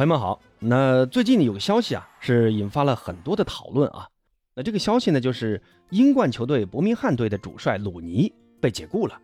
朋友们好，那最近呢有个消息啊，是引发了很多的讨论啊。那这个消息呢，就是英冠球队伯明翰队的主帅鲁尼被解雇了，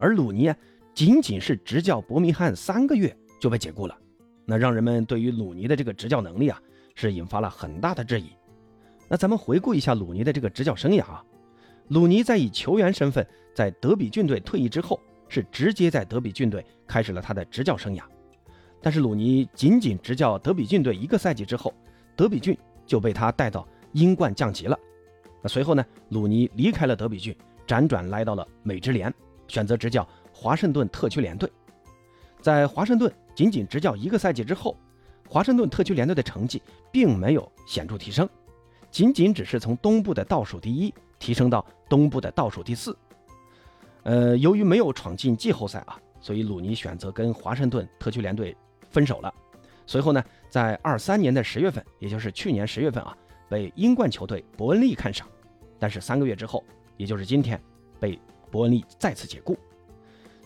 而鲁尼啊，仅仅是执教伯明翰三个月就被解雇了，那让人们对于鲁尼的这个执教能力啊，是引发了很大的质疑。那咱们回顾一下鲁尼的这个执教生涯啊，鲁尼在以球员身份在德比郡队退役之后，是直接在德比郡队开始了他的执教生涯。但是鲁尼仅仅执教德比郡队一个赛季之后，德比郡就被他带到英冠降级了。那随后呢，鲁尼离开了德比郡，辗转来到了美职联，选择执教华盛顿特区联队。在华盛顿仅仅执教一个赛季之后，华盛顿特区联队的成绩并没有显著提升，仅仅只是从东部的倒数第一提升到东部的倒数第四。呃，由于没有闯进季后赛啊，所以鲁尼选择跟华盛顿特区联队。分手了，随后呢，在二三年的十月份，也就是去年十月份啊，被英冠球队伯恩利看上，但是三个月之后，也就是今天，被伯恩利再次解雇。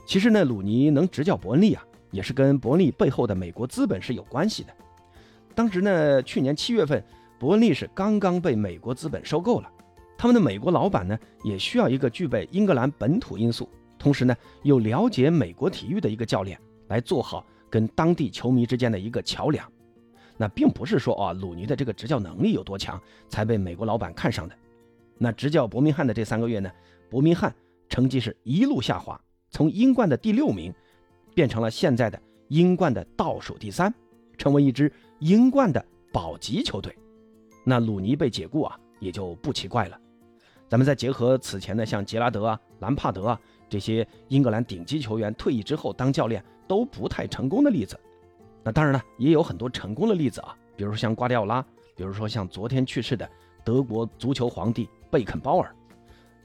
其实呢，鲁尼能执教伯恩利啊，也是跟伯恩利背后的美国资本是有关系的。当时呢，去年七月份，伯恩利是刚刚被美国资本收购了，他们的美国老板呢，也需要一个具备英格兰本土因素，同时呢，又了解美国体育的一个教练来做好。跟当地球迷之间的一个桥梁，那并不是说啊，鲁尼的这个执教能力有多强才被美国老板看上的。那执教伯明翰的这三个月呢，伯明翰成绩是一路下滑，从英冠的第六名变成了现在的英冠的倒数第三，成为一支英冠的保级球队。那鲁尼被解雇啊，也就不奇怪了。咱们再结合此前的像杰拉德啊、兰帕德啊这些英格兰顶级球员退役之后当教练。都不太成功的例子，那当然了，也有很多成功的例子啊，比如说像瓜迪奥拉，比如说像昨天去世的德国足球皇帝贝肯鲍尔，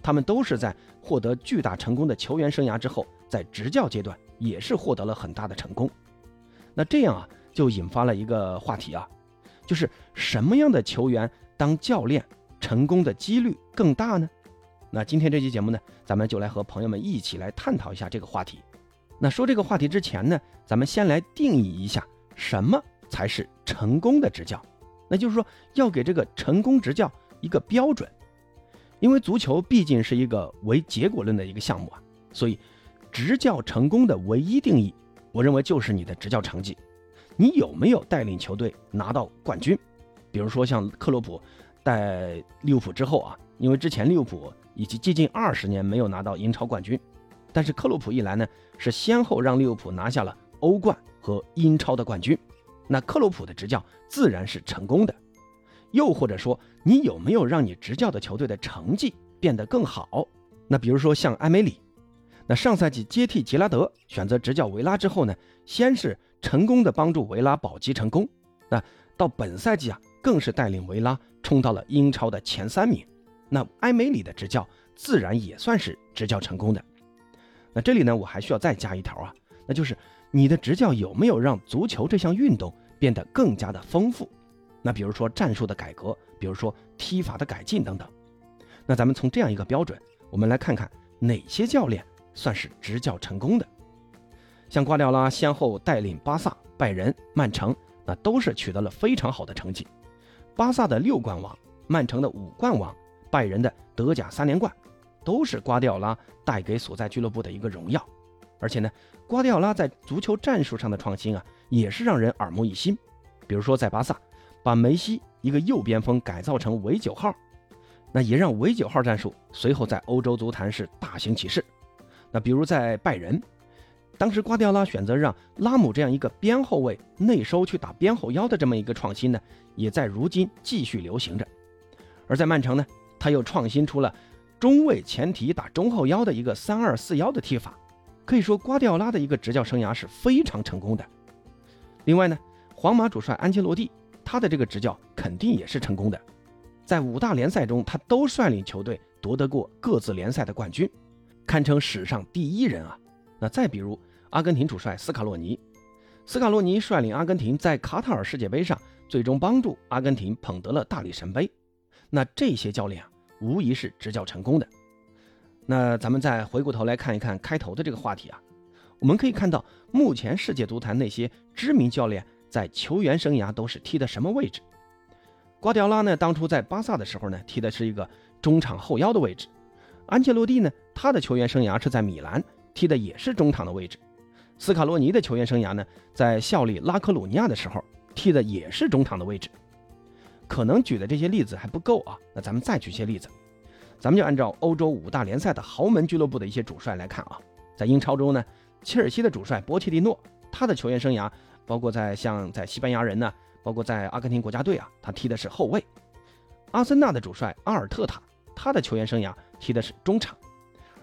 他们都是在获得巨大成功的球员生涯之后，在执教阶段也是获得了很大的成功。那这样啊，就引发了一个话题啊，就是什么样的球员当教练成功的几率更大呢？那今天这期节目呢，咱们就来和朋友们一起来探讨一下这个话题。那说这个话题之前呢，咱们先来定义一下什么才是成功的执教。那就是说，要给这个成功执教一个标准。因为足球毕竟是一个唯结果论的一个项目啊，所以执教成功的唯一定义，我认为就是你的执教成绩，你有没有带领球队拿到冠军？比如说像克洛普带利物浦之后啊，因为之前利物浦以及接近二十年没有拿到英超冠军。但是克洛普一来呢，是先后让利物浦拿下了欧冠和英超的冠军，那克洛普的执教自然是成功的。又或者说，你有没有让你执教的球队的成绩变得更好？那比如说像埃梅里，那上赛季接替杰拉德选择执教维拉之后呢，先是成功的帮助维拉保级成功，那到本赛季啊，更是带领维拉冲到了英超的前三名。那埃梅里的执教自然也算是执教成功的。那这里呢，我还需要再加一条啊，那就是你的执教有没有让足球这项运动变得更加的丰富？那比如说战术的改革，比如说踢法的改进等等。那咱们从这样一个标准，我们来看看哪些教练算是执教成功的。像瓜迪奥拉先后带领巴萨、拜仁、曼城，那都是取得了非常好的成绩。巴萨的六冠王，曼城的五冠王，拜仁的德甲三连冠。都是瓜迪奥拉带给所在俱乐部的一个荣耀，而且呢，瓜迪奥拉在足球战术上的创新啊，也是让人耳目一新。比如说在巴萨，把梅西一个右边锋改造成伪九号，那也让伪九号战术随后在欧洲足坛是大行其事。那比如在拜仁，当时瓜迪奥拉选择让拉姆这样一个边后卫内收去打边后腰的这么一个创新呢，也在如今继续流行着。而在曼城呢，他又创新出了。中卫前提打中后腰的一个三二四幺的踢法，可以说瓜迪奥拉的一个执教生涯是非常成功的。另外呢，皇马主帅安切洛蒂，他的这个执教肯定也是成功的，在五大联赛中他都率领球队夺得过各自联赛的冠军，堪称史上第一人啊。那再比如阿根廷主帅斯卡洛尼，斯卡洛尼率领阿根廷在卡塔尔世界杯上最终帮助阿根廷捧得了大力神杯。那这些教练啊。无疑是执教成功的。那咱们再回过头来看一看开头的这个话题啊，我们可以看到，目前世界足坛那些知名教练在球员生涯都是踢的什么位置。瓜迪奥拉呢，当初在巴萨的时候呢，踢的是一个中场后腰的位置。安切洛蒂呢，他的球员生涯是在米兰踢的也是中场的位置。斯卡洛尼的球员生涯呢，在效力拉科鲁尼亚的时候踢的也是中场的位置。可能举的这些例子还不够啊，那咱们再举些例子。咱们就按照欧洲五大联赛的豪门俱乐部的一些主帅来看啊，在英超中呢，切尔西的主帅波切蒂诺，他的球员生涯包括在像在西班牙人呢，包括在阿根廷国家队啊，他踢的是后卫。阿森纳的主帅阿尔特塔，他的球员生涯踢的是中场。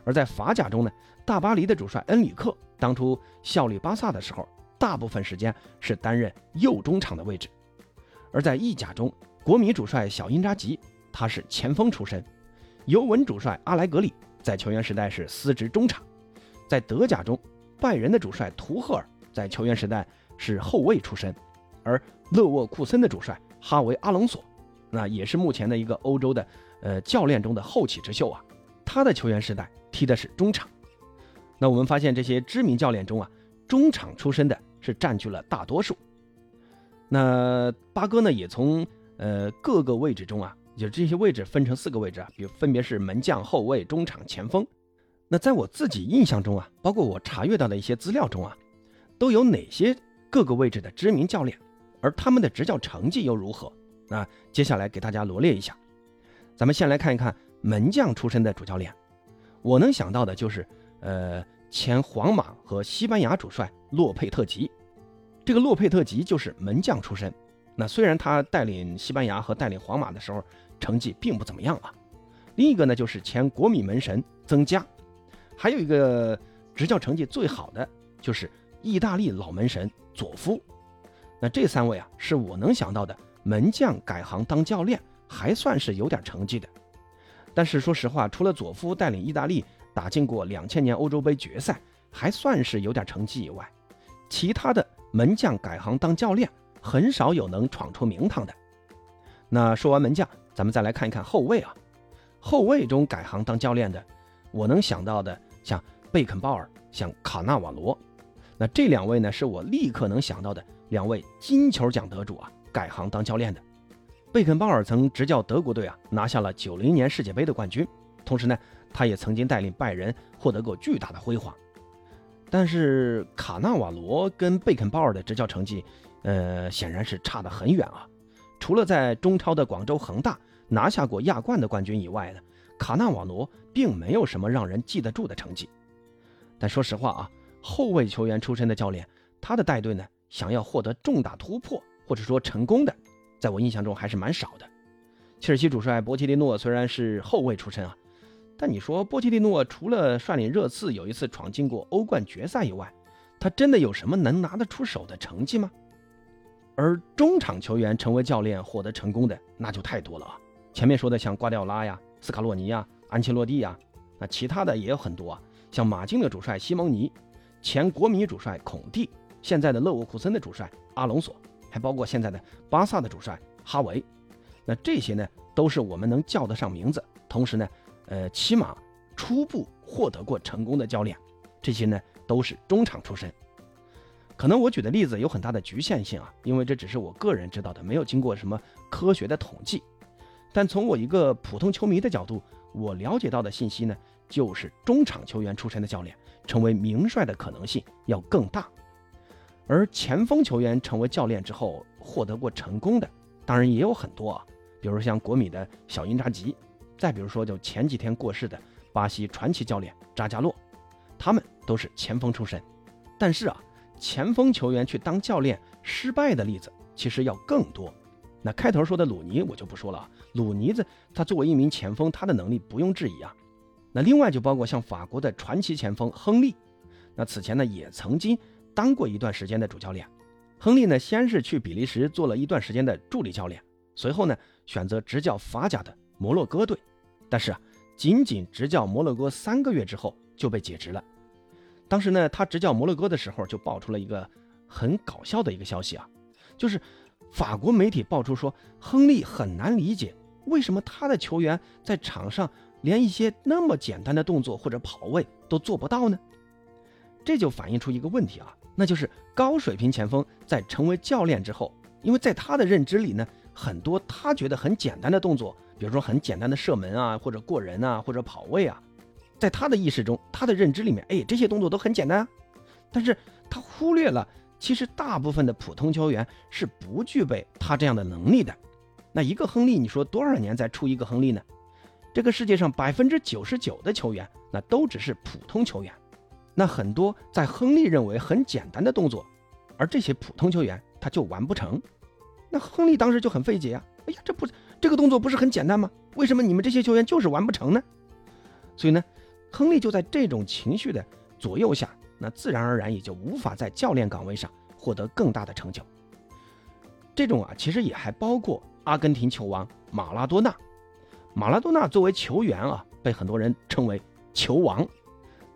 而在法甲中呢，大巴黎的主帅恩里克当初效力巴萨的时候，大部分时间是担任右中场的位置。而在意甲中，国米主帅小因扎吉他是前锋出身。尤文主帅阿莱格里在球员时代是司职中场，在德甲中，拜仁的主帅图赫尔在球员时代是后卫出身，而勒沃库森的主帅哈维阿隆索，那也是目前的一个欧洲的呃教练中的后起之秀啊，他的球员时代踢的是中场。那我们发现这些知名教练中啊，中场出身的是占据了大多数。那八哥呢也从呃各个位置中啊。就这些位置分成四个位置啊，比如分别是门将、后卫、中场、前锋。那在我自己印象中啊，包括我查阅到的一些资料中啊，都有哪些各个位置的知名教练，而他们的执教成绩又如何？那接下来给大家罗列一下。咱们先来看一看门将出身的主教练，我能想到的就是，呃，前皇马和西班牙主帅洛佩特吉。这个洛佩特吉就是门将出身。那虽然他带领西班牙和带领皇马的时候成绩并不怎么样啊，另一个呢就是前国米门神曾加，还有一个执教成绩最好的就是意大利老门神佐夫。那这三位啊是我能想到的门将改行当教练还算是有点成绩的。但是说实话，除了佐夫带领意大利打进过两千年欧洲杯决赛，还算是有点成绩以外，其他的门将改行当教练。很少有能闯出名堂的。那说完门将，咱们再来看一看后卫啊。后卫中改行当教练的，我能想到的像贝肯鲍尔、像卡纳瓦罗。那这两位呢，是我立刻能想到的两位金球奖得主啊，改行当教练的。贝肯鲍尔曾执教德国队啊，拿下了九零年世界杯的冠军，同时呢，他也曾经带领拜仁获得过巨大的辉煌。但是卡纳瓦罗跟贝肯鲍尔的执教成绩。呃，显然是差得很远啊！除了在中超的广州恒大拿下过亚冠的冠军以外呢，卡纳瓦罗并没有什么让人记得住的成绩。但说实话啊，后卫球员出身的教练，他的带队呢，想要获得重大突破或者说成功的，在我印象中还是蛮少的。切尔西主帅波切蒂诺虽然是后卫出身啊，但你说波切蒂诺除了率领热刺有一次闯进过欧冠决赛以外，他真的有什么能拿得出手的成绩吗？而中场球员成为教练获得成功的那就太多了啊！前面说的像瓜迪奥拉呀、斯卡洛尼呀、安切洛蒂呀，那其他的也有很多啊，像马竞的主帅西蒙尼，前国米主帅孔蒂，现在的勒沃库森的主帅阿隆索，还包括现在的巴萨的主帅哈维。那这些呢，都是我们能叫得上名字，同时呢，呃，起码初步获得过成功的教练。这些呢，都是中场出身。可能我举的例子有很大的局限性啊，因为这只是我个人知道的，没有经过什么科学的统计。但从我一个普通球迷的角度，我了解到的信息呢，就是中场球员出身的教练成为名帅的可能性要更大。而前锋球员成为教练之后获得过成功的，当然也有很多啊，比如像国米的小因扎吉，再比如说就前几天过世的巴西传奇教练扎加洛，他们都是前锋出身。但是啊。前锋球员去当教练失败的例子其实要更多。那开头说的鲁尼我就不说了，鲁尼子他作为一名前锋，他的能力不用质疑啊。那另外就包括像法国的传奇前锋亨利，那此前呢也曾经当过一段时间的主教练。亨利呢先是去比利时做了一段时间的助理教练，随后呢选择执教法甲的摩洛哥队，但是啊仅仅执教摩洛哥三个月之后就被解职了。当时呢，他执教摩洛哥的时候，就爆出了一个很搞笑的一个消息啊，就是法国媒体爆出说，亨利很难理解为什么他的球员在场上连一些那么简单的动作或者跑位都做不到呢？这就反映出一个问题啊，那就是高水平前锋在成为教练之后，因为在他的认知里呢，很多他觉得很简单的动作，比如说很简单的射门啊，或者过人啊，或者跑位啊，在他的意识中，他的认知里面，哎，这些动作都很简单啊。但是他忽略了，其实大部分的普通球员是不具备他这样的能力的。那一个亨利，你说多少年才出一个亨利呢？这个世界上百分之九十九的球员，那都只是普通球员。那很多在亨利认为很简单的动作，而这些普通球员他就完不成。那亨利当时就很费解啊！哎呀，这不这个动作不是很简单吗？为什么你们这些球员就是完不成呢？所以呢，亨利就在这种情绪的左右下，那自然而然也就无法在教练岗位上获得更大的成就。这种啊，其实也还包括阿根廷球王马拉多纳。马拉多纳作为球员啊，被很多人称为球王，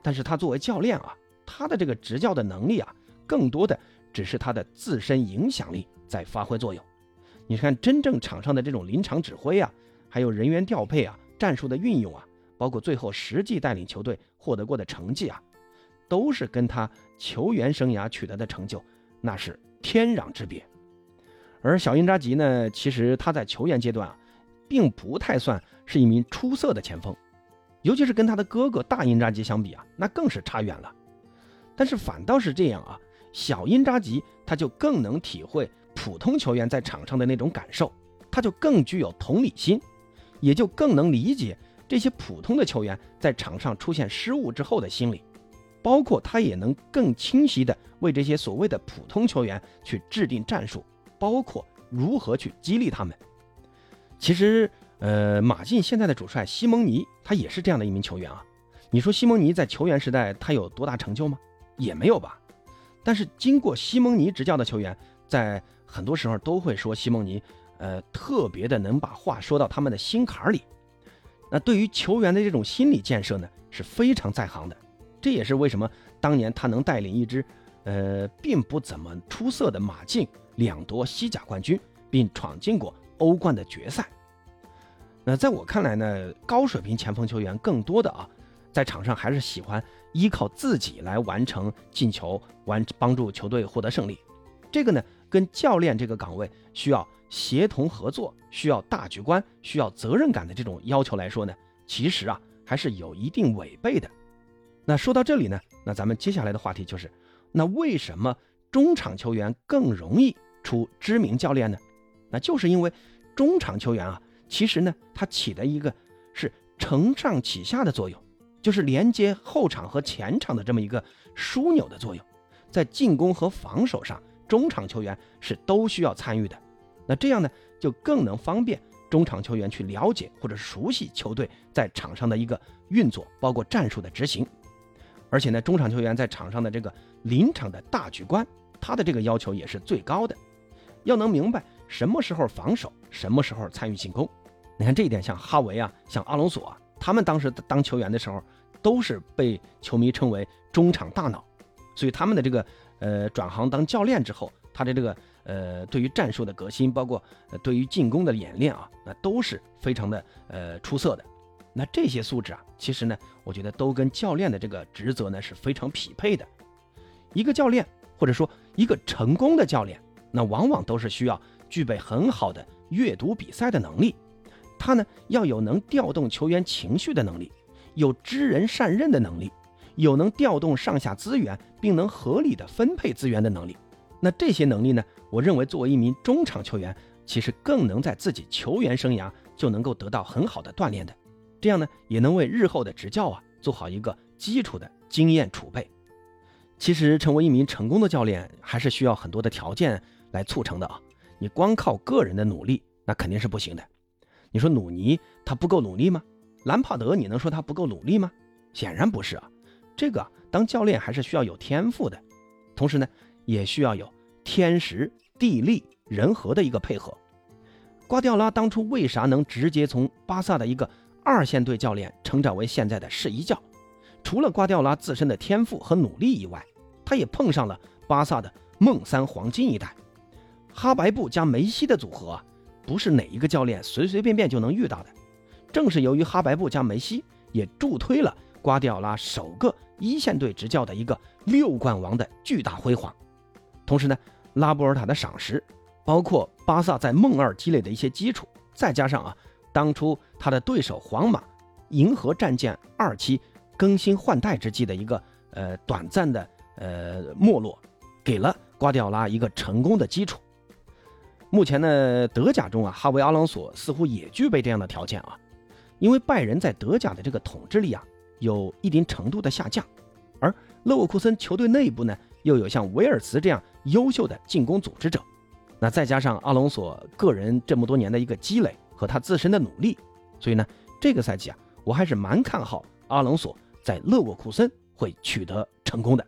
但是他作为教练啊，他的这个执教的能力啊，更多的只是他的自身影响力在发挥作用。你看，真正场上的这种临场指挥啊，还有人员调配啊、战术的运用啊，包括最后实际带领球队获得过的成绩啊，都是跟他球员生涯取得的成就那是天壤之别。而小因扎吉呢，其实他在球员阶段啊。并不太算是一名出色的前锋，尤其是跟他的哥哥大因扎吉相比啊，那更是差远了。但是反倒是这样啊，小因扎吉他就更能体会普通球员在场上的那种感受，他就更具有同理心，也就更能理解这些普通的球员在场上出现失误之后的心理，包括他也能更清晰的为这些所谓的普通球员去制定战术，包括如何去激励他们。其实，呃，马竞现在的主帅西蒙尼，他也是这样的一名球员啊。你说西蒙尼在球员时代他有多大成就吗？也没有吧。但是经过西蒙尼执教的球员，在很多时候都会说西蒙尼，呃，特别的能把话说到他们的心坎里。那对于球员的这种心理建设呢，是非常在行的。这也是为什么当年他能带领一支，呃，并不怎么出色的马竞两夺西甲冠军，并闯进过。欧冠的决赛，那在我看来呢，高水平前锋球员更多的啊，在场上还是喜欢依靠自己来完成进球，完帮助球队获得胜利。这个呢，跟教练这个岗位需要协同合作、需要大局观、需要责任感的这种要求来说呢，其实啊，还是有一定违背的。那说到这里呢，那咱们接下来的话题就是，那为什么中场球员更容易出知名教练呢？那就是因为中场球员啊，其实呢，他起的一个是承上启下的作用，就是连接后场和前场的这么一个枢纽的作用，在进攻和防守上，中场球员是都需要参与的。那这样呢，就更能方便中场球员去了解或者熟悉球队在场上的一个运作，包括战术的执行。而且呢，中场球员在场上的这个临场的大局观，他的这个要求也是最高的，要能明白。什么时候防守，什么时候参与进攻？你看这一点，像哈维啊，像阿隆索啊，他们当时当球员的时候，都是被球迷称为中场大脑。所以他们的这个呃转行当教练之后，他的这个呃对于战术的革新，包括对于进攻的演练啊，那都是非常的呃出色的。那这些素质啊，其实呢，我觉得都跟教练的这个职责呢是非常匹配的。一个教练，或者说一个成功的教练，那往往都是需要。具备很好的阅读比赛的能力，他呢要有能调动球员情绪的能力，有知人善任的能力，有能调动上下资源并能合理的分配资源的能力。那这些能力呢，我认为作为一名中场球员，其实更能在自己球员生涯就能够得到很好的锻炼的。这样呢，也能为日后的执教啊做好一个基础的经验储备。其实成为一名成功的教练，还是需要很多的条件来促成的啊。你光靠个人的努力，那肯定是不行的。你说鲁尼他不够努力吗？兰帕德你能说他不够努力吗？显然不是啊。这个当教练还是需要有天赋的，同时呢，也需要有天时地利人和的一个配合。瓜迪奥拉当初为啥能直接从巴萨的一个二线队教练成长为现在的世一教？除了瓜迪奥拉自身的天赋和努力以外，他也碰上了巴萨的梦三黄金一代。哈白布加梅西的组合，不是哪一个教练随随便便就能遇到的。正是由于哈白布加梅西，也助推了瓜迪奥拉首个一线队执教的一个六冠王的巨大辉煌。同时呢，拉波尔塔的赏识，包括巴萨在梦二积累的一些基础，再加上啊，当初他的对手皇马银河战舰二期更新换代之际的一个呃短暂的呃没落，给了瓜迪奥拉一个成功的基础。目前呢，德甲中啊，哈维·阿隆索似乎也具备这样的条件啊，因为拜仁在德甲的这个统治力啊，有一定程度的下降，而勒沃库森球队内部呢，又有像维尔茨这样优秀的进攻组织者，那再加上阿隆索个人这么多年的一个积累和他自身的努力，所以呢，这个赛季啊，我还是蛮看好阿隆索在勒沃库森会取得成功的。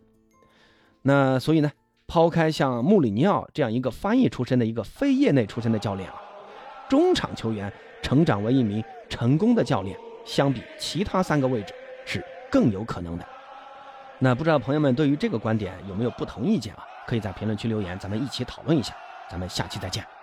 那所以呢？抛开像穆里尼奥这样一个翻译出身的一个非业内出身的教练啊，中场球员成长为一名成功的教练，相比其他三个位置更有可能的。那不知道朋友们对于这个观点有没有不同意见啊？可以在评论区留言，咱们一起讨论一下。咱们下期再见。